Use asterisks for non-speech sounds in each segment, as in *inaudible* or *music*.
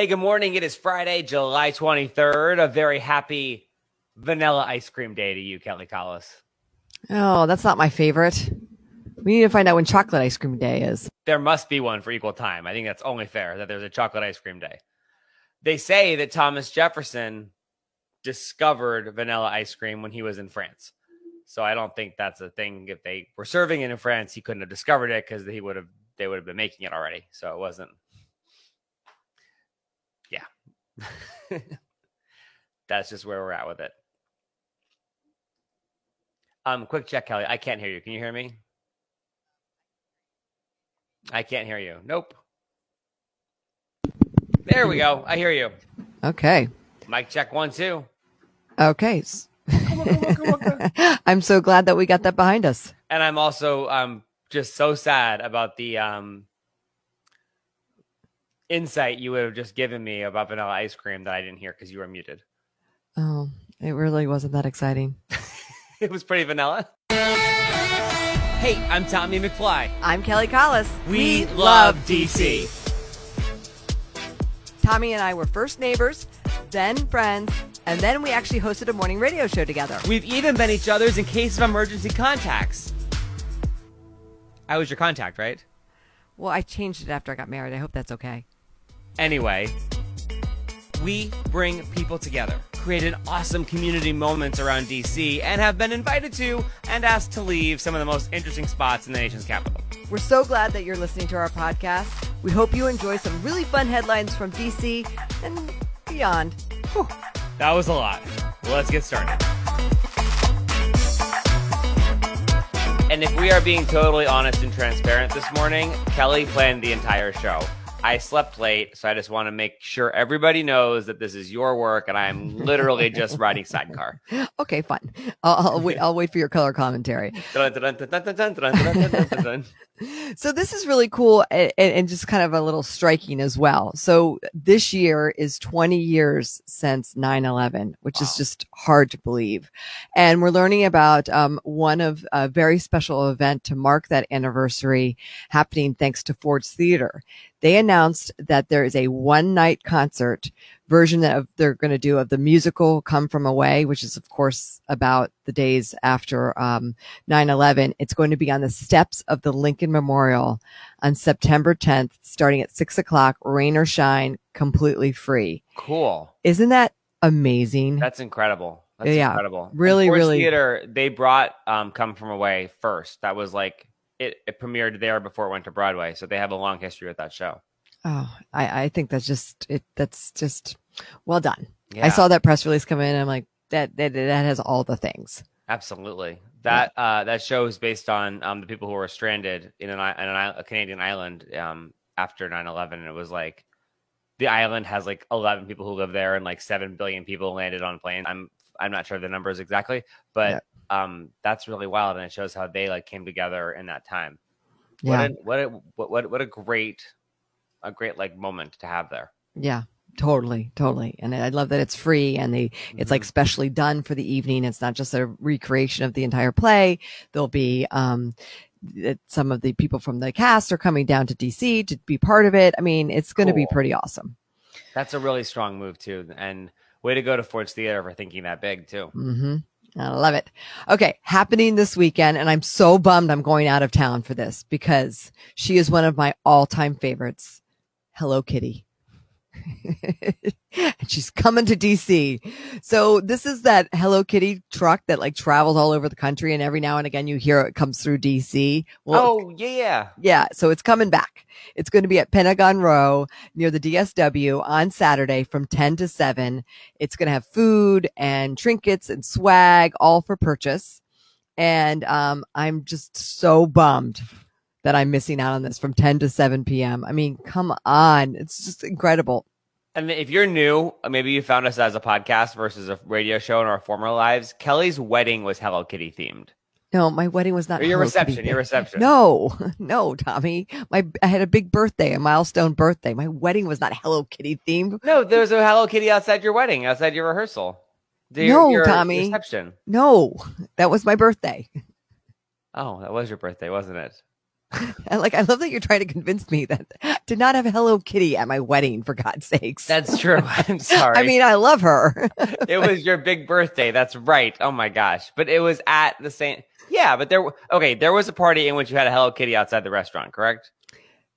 Hey, good morning. It is Friday, July 23rd. A very happy vanilla ice cream day to you, Kelly Collis. Oh, that's not my favorite. We need to find out when chocolate ice cream day is. There must be one for equal time. I think that's only fair that there's a chocolate ice cream day. They say that Thomas Jefferson discovered vanilla ice cream when he was in France. So I don't think that's a thing. If they were serving it in France, he couldn't have discovered it because he would have they would have been making it already. So it wasn't *laughs* That's just where we're at with it. Um, quick check, Kelly. I can't hear you. Can you hear me? I can't hear you. Nope. There we go. I hear you. Okay. Mic check one, two. Okay. *laughs* I'm so glad that we got that behind us. And I'm also um just so sad about the um insight you would have just given me about vanilla ice cream that I didn't hear because you were muted. Oh, it really wasn't that exciting. *laughs* it was pretty vanilla. Hey, I'm Tommy McFly. I'm Kelly Collis. We, we love DC. Tommy and I were first neighbors, then friends, and then we actually hosted a morning radio show together. We've even been each other's in case of emergency contacts. I was your contact, right? Well, I changed it after I got married. I hope that's okay. Anyway, we bring people together, create an awesome community moments around DC, and have been invited to and asked to leave some of the most interesting spots in the nation's capital. We're so glad that you're listening to our podcast. We hope you enjoy some really fun headlines from DC and beyond. Whew, that was a lot. Let's get started. And if we are being totally honest and transparent this morning, Kelly planned the entire show. I slept late, so I just want to make sure everybody knows that this is your work, and I'm literally just riding sidecar. Okay, fine. I'll, I'll wait. I'll wait for your color commentary. *laughs* so this is really cool and, and, just kind of a little striking as well. So this year is 20 years since 9/11, which wow. is just hard to believe, and we're learning about um, one of a very special event to mark that anniversary happening thanks to Ford's Theater they announced that there is a one night concert version that they're going to do of the musical Come From Away, which is of course about the days after um, 9/11. It's going to be on the steps of the Lincoln Memorial on September 10th, starting at six o'clock, rain or shine, completely free. Cool. Isn't that amazing? That's incredible. That's yeah, incredible. Really, really. Theater, they brought um, Come From Away first. That was like it, it premiered there before it went to Broadway, so they have a long history with that show. Oh, I, I think that's just it. That's just well done. Yeah. I saw that press release come in. I'm like, that that that has all the things. Absolutely. That yeah. uh, that show is based on um, the people who were stranded in an, in an a Canadian island um, after 9/11, and it was like the island has like 11 people who live there, and like seven billion people landed on planes. I'm I'm not sure the numbers exactly, but um, that's really wild, and it shows how they like came together in that time. Yeah. What a, what a, what what what a great a great like moment to have there. Yeah, totally totally and i love that it's free and they it's mm-hmm. like specially done for the evening it's not just a recreation of the entire play there'll be um some of the people from the cast are coming down to dc to be part of it i mean it's going to cool. be pretty awesome that's a really strong move too and way to go to ford's theater for thinking that big too mm-hmm. I love it. Okay, happening this weekend, and I'm so bummed I'm going out of town for this because she is one of my all time favorites. Hello Kitty. *laughs* she's coming to DC. So this is that Hello Kitty truck that like travels all over the country and every now and again you hear it comes through DC. Well, oh, yeah. Yeah. So it's coming back. It's going to be at Pentagon Row near the DSW on Saturday from 10 to 7. It's going to have food and trinkets and swag all for purchase. And um, I'm just so bummed that I'm missing out on this from 10 to 7 p.m. I mean, come on. It's just incredible. And if you're new, maybe you found us as a podcast versus a radio show in our former lives. Kelly's wedding was Hello Kitty themed. No, my wedding was not. Or your Hello reception. Kitty. Your reception. No, *laughs* no, Tommy. My I had a big birthday, a milestone birthday. My wedding was not Hello Kitty themed. No, there was a Hello Kitty outside your wedding, outside your rehearsal. The, no, your, Tommy. Reception. No, that was my birthday. Oh, that was your birthday, wasn't it? *laughs* Like, I love that you're trying to convince me that I did not have Hello Kitty at my wedding, for God's sakes. That's true. *laughs* I'm *laughs* sorry. I mean, I love her. it was your big birthday. That's right. Oh my gosh. But it was at the same. Yeah, but there. Okay, there was a party in which you had a Hello Kitty outside the restaurant, correct?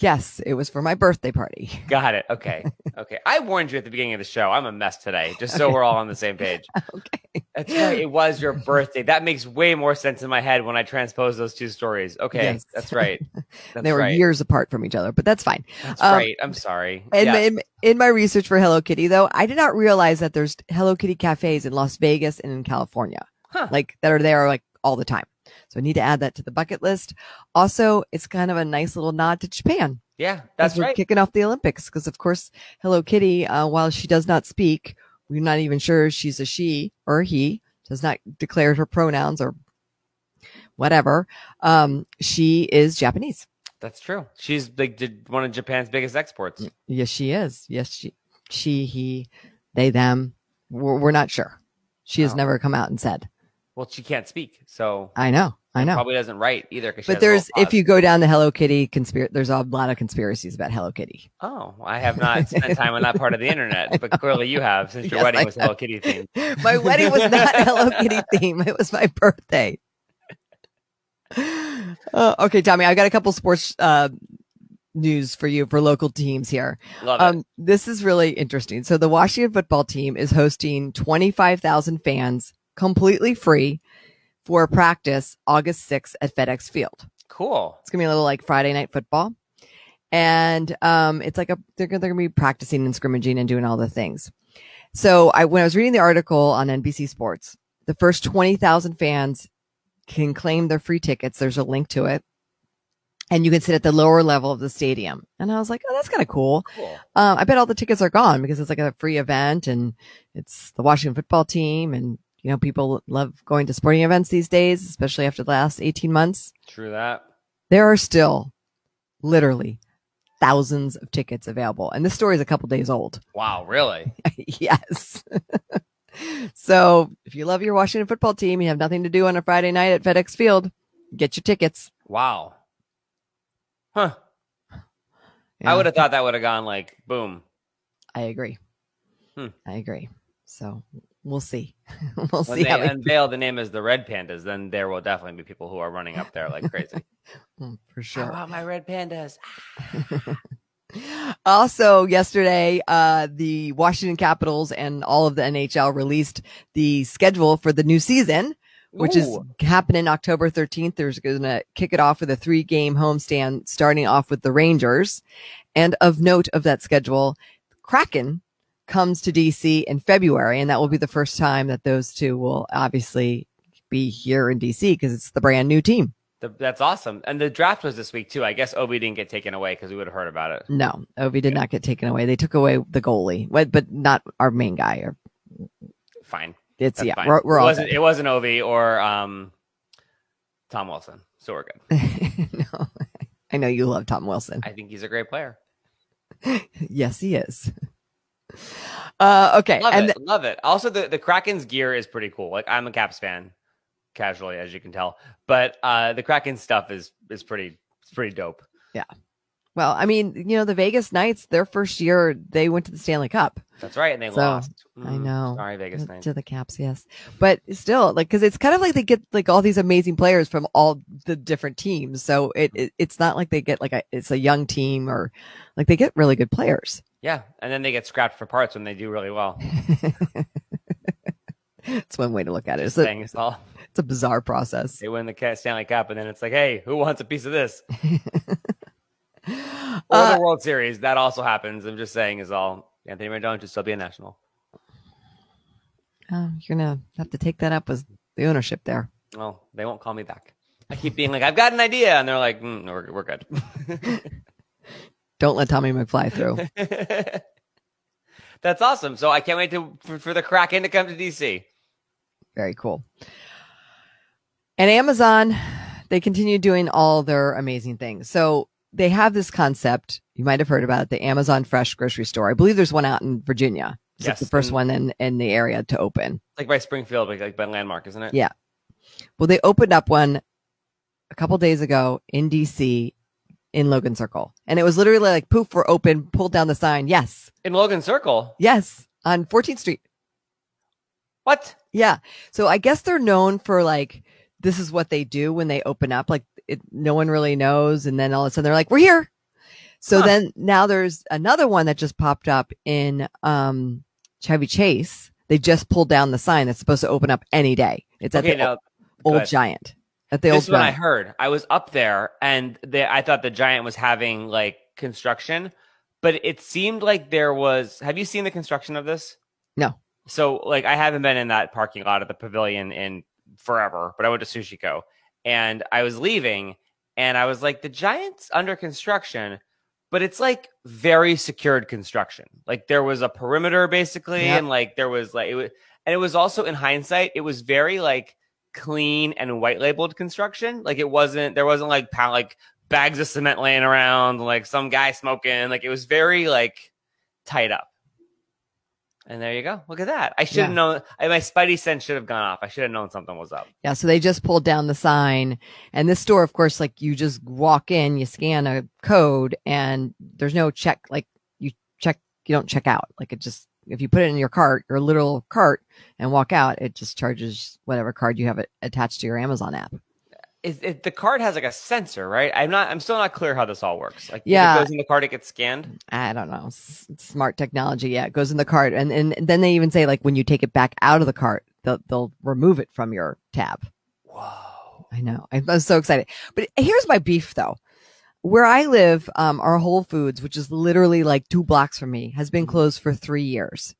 yes, it was for my birthday party. Got it. Okay. Okay. I warned you at the beginning of the show. I'm a mess today, just so we're all on the same page. *laughs* Okay. That's right. It was your *laughs* birthday. That makes way more sense in my head when I transpose those two stories. Okay. Yes. That's right. *laughs* That's they were right. years apart from each other, but that's fine. That's um, right. I'm sorry. And Yeah. in, in my research for Hello Kitty, though, I did not realize that there's Hello Kitty cafes in Las Vegas and in California, Huh. like that are there like all the time. So I need to add that to the bucket list. Also, it's kind of a nice little nod to Japan. Yeah, that's we're right. Kicking off the Olympics because, of course, Hello Kitty, uh, while she does not speak, we're not even sure she's a she or a he. Does not declare her pronouns or whatever. Um, she is Japanese. That's true. She's like one of Japan's biggest exports. Yes, she is. Yes, she, she, he, they, them. We're, we're not sure. She has Oh. never come out and said. Well, she can't speak, so I know. I know. probably doesn't write either. But has a little there's, if you go down the Hello Kitty conspiracy, there's a lot of conspiracies about Hello Kitty. Oh, I have not spent time on that part of the internet, *laughs* but clearly you have since your Yes, wedding I was Hello Kitty themed. *laughs* My wedding was not Hello Kitty *laughs* theme. It was my birthday. *gasps* Uh, okay, Tommy, I got a couple sports uh, news for you for local teams here. Love it. Um, this is really interesting. So the Washington football team is hosting 25,000 fans completely free for practice August 6th at FedEx Field. Cool. It's gonna be a little like Friday night football. And um, it's like a they're gonna, they're gonna be practicing and scrimmaging and doing all the things. So I when I was reading the article on NBC Sports, the first twenty thousand fans can claim their free tickets. There's a link to it. And you can sit at the lower level of the stadium. And I was like, oh, that's kind of cool. Cool. Um, I bet all the tickets are gone because it's like a free event and it's the Washington football team. And, you know, people love going to sporting events these days, especially after the last 18 months True that. there are still literally thousands of tickets available. And this story is a couple days old. Wow, really? *laughs* yes. *laughs* so if you love your Washington football team, you have nothing to do on a Friday night at FedEx Field, get your tickets. Wow. Huh. I would have thought that would have gone like boom. I agree. Hmm. I agree. So we'll see. *laughs* we'll When see they how it unveil the name as the Red Pandas, then there will definitely be people who are running up there like crazy. *laughs* Mm, for How sure. about my Red Pandas? *laughs* also yesterday uh the washington capitals and all of the nhl released the schedule for the new season which is Ooh. happening October 13th. There's going to kick it off with a three game homestand starting off with the Rangers. And of note of that schedule, Kraken comes to DC in February. And that will be the first time that those two will obviously be here in DC because it's the brand new team. The, that's awesome. And the draft was this week too. I guess Ovi didn't get taken away because we would have heard about it. No, Ovi did not get taken away. They took away the goalie, but but not our main guy. Or Fine. it's That's yeah, fine. we're, we're it all wasn't it wasn't Ovi or um Tom Wilson. So we're good. good. *laughs* no, *laughs* I know you love Tom Wilson. I think he's a great player. *laughs* yes, he is. Uh, okay, Love and it. Love it. Also the, the Kraken's gear is pretty cool. Like I'm a Caps fan, casually, as you can tell. But uh the Kraken stuff is is pretty it's pretty dope. Yeah. Well, I mean, you know, the Vegas Knights, their first year, they went to the Stanley Cup That's right. And they So, lost. I Mm, know. Sorry, Vegas Knights. to the Caps, yes. But still, like, because it's kind of like they get like all these amazing players from all the different teams. So it, it it's not like they get like a it's a young team or like they get really good players. Yeah. And then they get scrapped for parts when they do really well. *laughs* it's one way to look at it. It's a, it's all it's a bizarre process. they win the Stanley Cup and then it's like, hey, who wants a piece of this? *laughs* Or Uh, the World Series. That also happens. I'm just saying is all. Anthony Rendon should still be a national. oh, you're gonna have to take that up with the ownership there. Well, they won't call me back. I keep being like, I've got an idea, and they're like, mm, no, we're we're good. *laughs* Don't let Tommy McFly through. *laughs* That's awesome. So I can't wait to for, for the Kraken to come to DC. Very cool. And Amazon, they continue doing all their amazing things. So they have this concept. You might have heard about it, the Amazon Fresh grocery store. I believe there's one out in Virginia. It's Yes, the first one in, in the area to open. Like by Springfield, like, like by Landmark, isn't it? Yeah. Well, they opened up one a couple days ago in DC in Logan Circle. And it was literally like poof, we're open, pulled down the sign. Yes. In Logan Circle? Yes. On 14th Street. What? Yeah. So I guess they're known for like, this is what they do when they open up. Like it, no one really knows. And then all of a sudden they're like, we're here. So Huh. then now there's another one that just popped up in, um, Chevy Chase. They just pulled down the sign that's supposed to open up any day. It's at Okay, the now old ahead. giant. At the this old is what I heard. I was up there and they, I thought the giant was having like construction, but it seemed like there was. Have you seen the construction of this? No. So, like, I haven't been in that parking lot at the pavilion in forever, but I went to Sushiko and I was leaving and I was like, the giant's under construction, but it's like very secured construction. Like, there was a perimeter basically, Yep. and like, there was like, it was, and it was also in hindsight, it was very like, clean and white labeled construction. Like it wasn't there wasn't like pound like bags of cement laying around, like some guy smoking. Like it was very like tied up. And there you go. Look at that. I should have Yeah. known. I, my spidey sense should have gone off. I should have known something was up. Yeah, so they just pulled down the sign. And this store, of course, like you just walk in, you scan a code, and there's no check. Like you check, you don't check out. Like it just, if you put it in your cart, your literal cart, and walk out, it just charges whatever card you have it attached to your Amazon app. Is it, the card has like a sensor, right? I'm not. I'm still not clear how this all works. Like, Yeah. it goes in the card, it gets scanned. I don't know, s- smart technology. Yeah, it goes in the cart, and and then they even say like when you take it back out of the cart, they'll they'll remove it from your tab. Whoa. I know. I was so excited. But here's my beef though. Where I live, um, our Whole Foods, which is literally like two blocks from me, has been closed for three years.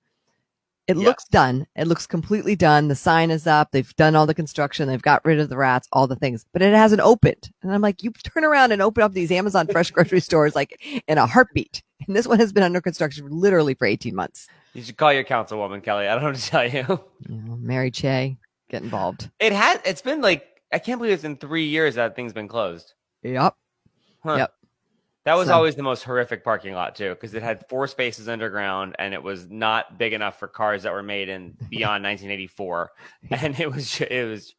It looks done. It looks completely done. The sign is up. They've done all the construction. They've got rid of the rats, all the things, but it hasn't opened. And I'm like, you turn around and open up these Amazon fresh grocery *laughs* stores like in a heartbeat. And this one has been under construction literally for 18 months. You should call your councilwoman, Kelly. I don't know what to tell you. *laughs* You know, Mary Cheh, get involved. It has. It's been like I can't believe it's been three years that thing's been closed. Yep. Huh. Yep. That was So- always the most horrific parking lot too, because it had four spaces underground and it was not big enough for cars that were made in *laughs* beyond 1984. And it was it was.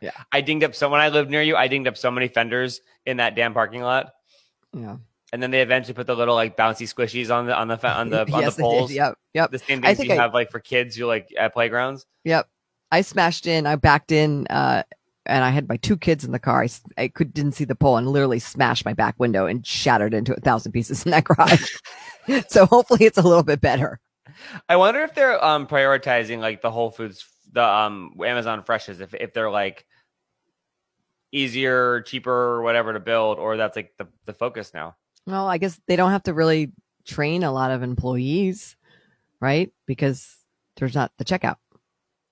Yeah. I dinged up so when I lived near you, I dinged up so many fenders in that damn parking lot. Yeah. And then they eventually put the little like bouncy squishies on the on the on the *laughs* on yes, the poles. Yep. Yep. The same things you I- have like for kids who like at playgrounds. Yep. I smashed in, I backed in, uh, and I had my two kids in the car. I, I could, didn't see the pole and literally smashed my back window and shattered into a thousand pieces in that garage. *laughs* so hopefully it's a little bit better. I wonder if they're um prioritizing like the Whole Foods, the um Amazon Freshes, if if they're like easier, cheaper, or whatever to build, or that's like the the focus now. Well, I guess they don't have to really train a lot of employees, right? Because there's not the checkout.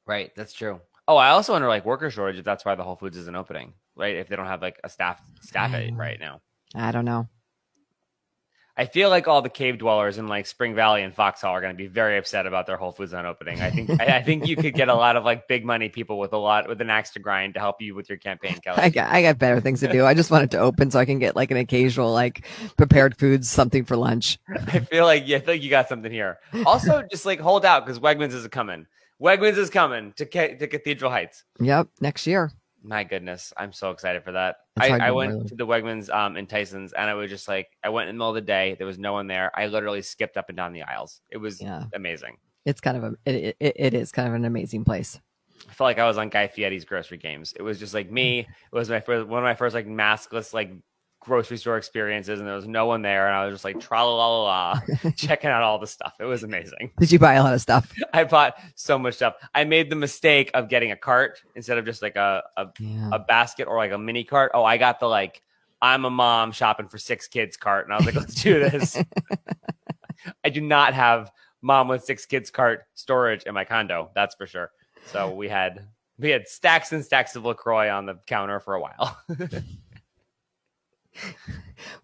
Right, that's true. Oh, I also wonder like worker shortage if that's why the Whole Foods isn't opening, right? If they don't have like a staff staff it Mm. right now. I don't know. I feel like all the cave dwellers in like Spring Valley and Foxhall are going to be very upset about their Whole Foods not opening. I think I, I think you could get a lot of like big money people with a lot with an axe to grind to help you with your campaign, Kelly. I got, I got better things to do. I just want it to open so I can get like an occasional, like prepared foods, something for lunch. *laughs* I feel like yeah, I feel like you got something here. Also, just like hold out because Wegmans is coming. Wegmans is coming to Ca- to Cathedral Heights. Yep. Next year. My goodness, I'm so excited for that. It's I, I went believe. to the Wegmans um, in Tyson's, and I was just like, I went in the middle of the day. There was no one there. I literally skipped up and down the aisles. It was Yeah. amazing. It's kind of a, it, it, it is kind of an amazing place. I felt like I was on Guy Fieri's grocery games. It was just like me. It was my first, one of my first like maskless like grocery store experiences, and there was no one there, and I was just like tra la la *laughs* la checking out all the stuff. It was amazing. Did you buy a lot of stuff? *laughs* I bought so much stuff. I made the mistake of getting a cart instead of just like a, a, Yeah. a basket or like a mini cart. Oh, I got the like I'm a mom shopping for six kids cart, and I was like, let's do this. *laughs* I do not have mom with six kids cart storage in my condo. That's for sure. So we had we had stacks and stacks of Lacroix on the counter for a while.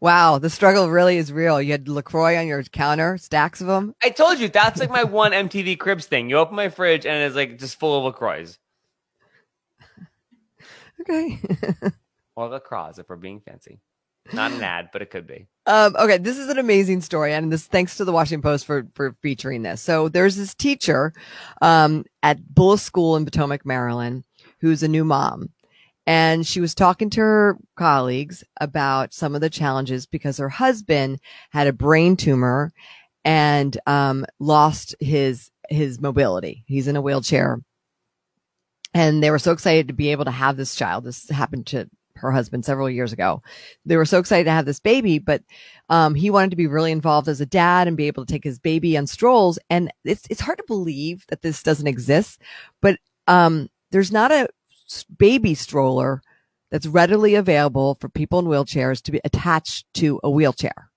Wow, the struggle really is real. You had Lacroix on your counter, stacks of them. I told you that's like my one MTV Cribs thing. You open my fridge and it's like just full of Lacroix. *laughs* Okay. *laughs* Or Lacroix if we're being fancy. Not an ad, but it could be. um, okay, this is an amazing story, and this thanks to the Washington Post for for featuring this. So there's this teacher um, at Bullis School in Potomac, Maryland, who's a new mom, and she was talking to her colleagues about some of the challenges because her husband had a brain tumor and um, lost his his mobility. He's in a wheelchair, and they were so excited to be able to have this child. This happened to her husband several years ago. They were so excited to have this baby, but um, he wanted to be really involved as a dad and be able to take his baby on strolls. And it's it's hard to believe that this doesn't exist, but um, there's not a baby stroller that's readily available for people in wheelchairs to be attached to a wheelchair.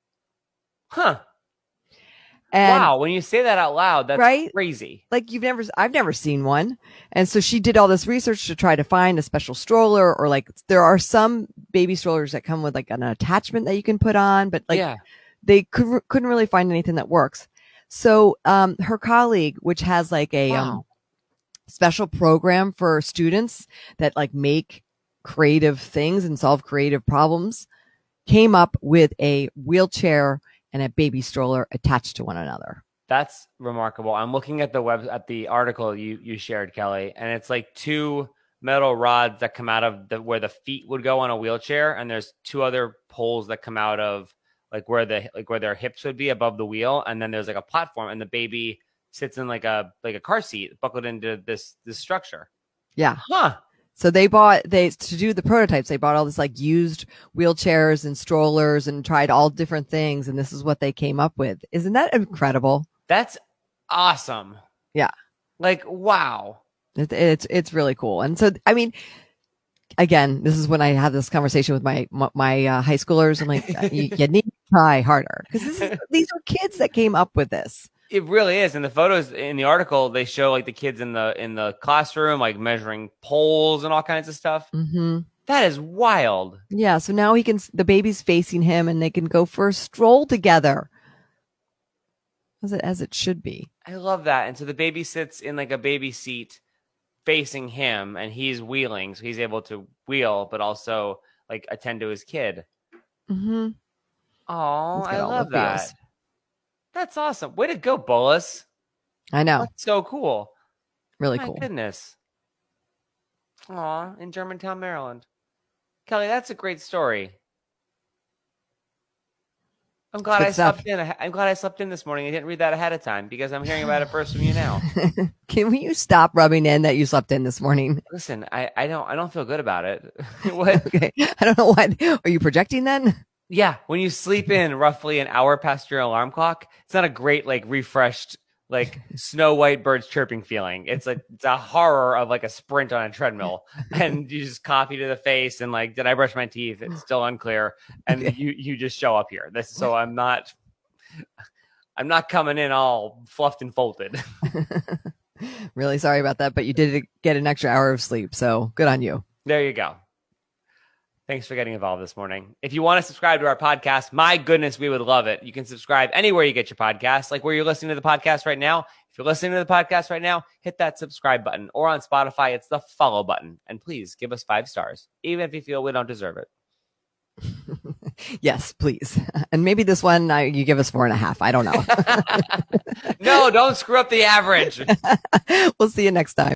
Huh. And wow. When you say that out loud, that's Right? crazy. like you've never I've never seen one. And so she did all this research to try to find a special stroller or like there are some baby strollers that come with like an attachment that you can put on, but like yeah. they could, couldn't really find anything that works. So um her colleague which has like a um Wow. Special program for students that like make creative things and solve creative problems came up with a wheelchair and a baby stroller attached to one another. That's remarkable. I'm looking at the web at the article you you shared, Kelly, and it's like two metal rods that come out of the where the feet would go on a wheelchair, and there's two other poles that come out of like where the like where their hips would be above the wheel, and then there's like a platform, and the baby sits in like a like a car seat buckled into this this structure. Yeah. Huh. So they bought they to do the prototypes. They bought all this like used wheelchairs and strollers and tried all different things, and this is what they came up with. Isn't that incredible? That's awesome. Yeah. Like wow. It, it's it's really cool. And so I mean, again, this is when I had this conversation with my my, my uh, high schoolers. I'm like, you, you need to try harder because *laughs* these are kids that came up with this. It really is. And the photos in the article, they show like the kids in the in the classroom, like measuring poles and all kinds of stuff. hmm That is wild. Yeah. So now he can. The baby's facing him, and they can go for a stroll together. As it as it should be. I love that. And so the baby sits in like a baby seat facing him and he's wheeling. So he's able to wheel, but also like attend to his kid. hmm Oh, I love that. feels. That's awesome. Way to go, Bullis. I know. That's so cool. Really cool. My cool. goodness. Aw, in Germantown, Maryland. Kelly, that's a great story. I'm glad good I stuff. slept in. I'm glad I slept in this morning. I didn't read that ahead of time because I'm hearing about it first from you now. *laughs* Can you stop rubbing in that you slept in this morning? Listen, I, I don't I don't feel good about it. *laughs* *laughs* what? Okay. I don't know why. Are you projecting then? Yeah, when you sleep in roughly an hour past your alarm clock, it's not a great like refreshed like snow white birds chirping feeling. It's like it's a horror of like a sprint on a treadmill, *laughs* and you just coffee to the face and like, did I brush my teeth? It's still unclear, and you you just show up here. This so I'm not. I'm not coming in all fluffed and folded. *laughs* *laughs* really sorry about that, but you did get an extra hour of sleep. So good on you. There you go. Thanks for getting involved this morning. If you want to subscribe to our podcast, my goodness, we would love it. You can subscribe anywhere you get your podcast, like where you're listening to the podcast right now. If you're listening to the podcast right now, hit that subscribe button or on Spotify, it's the follow button. And please give us five stars, even if you feel we don't deserve it. *laughs* Yes, please. *laughs* And maybe this one uh, you give us four and a half. I don't know. *laughs* no, don't screw up the average. we'll see you next time.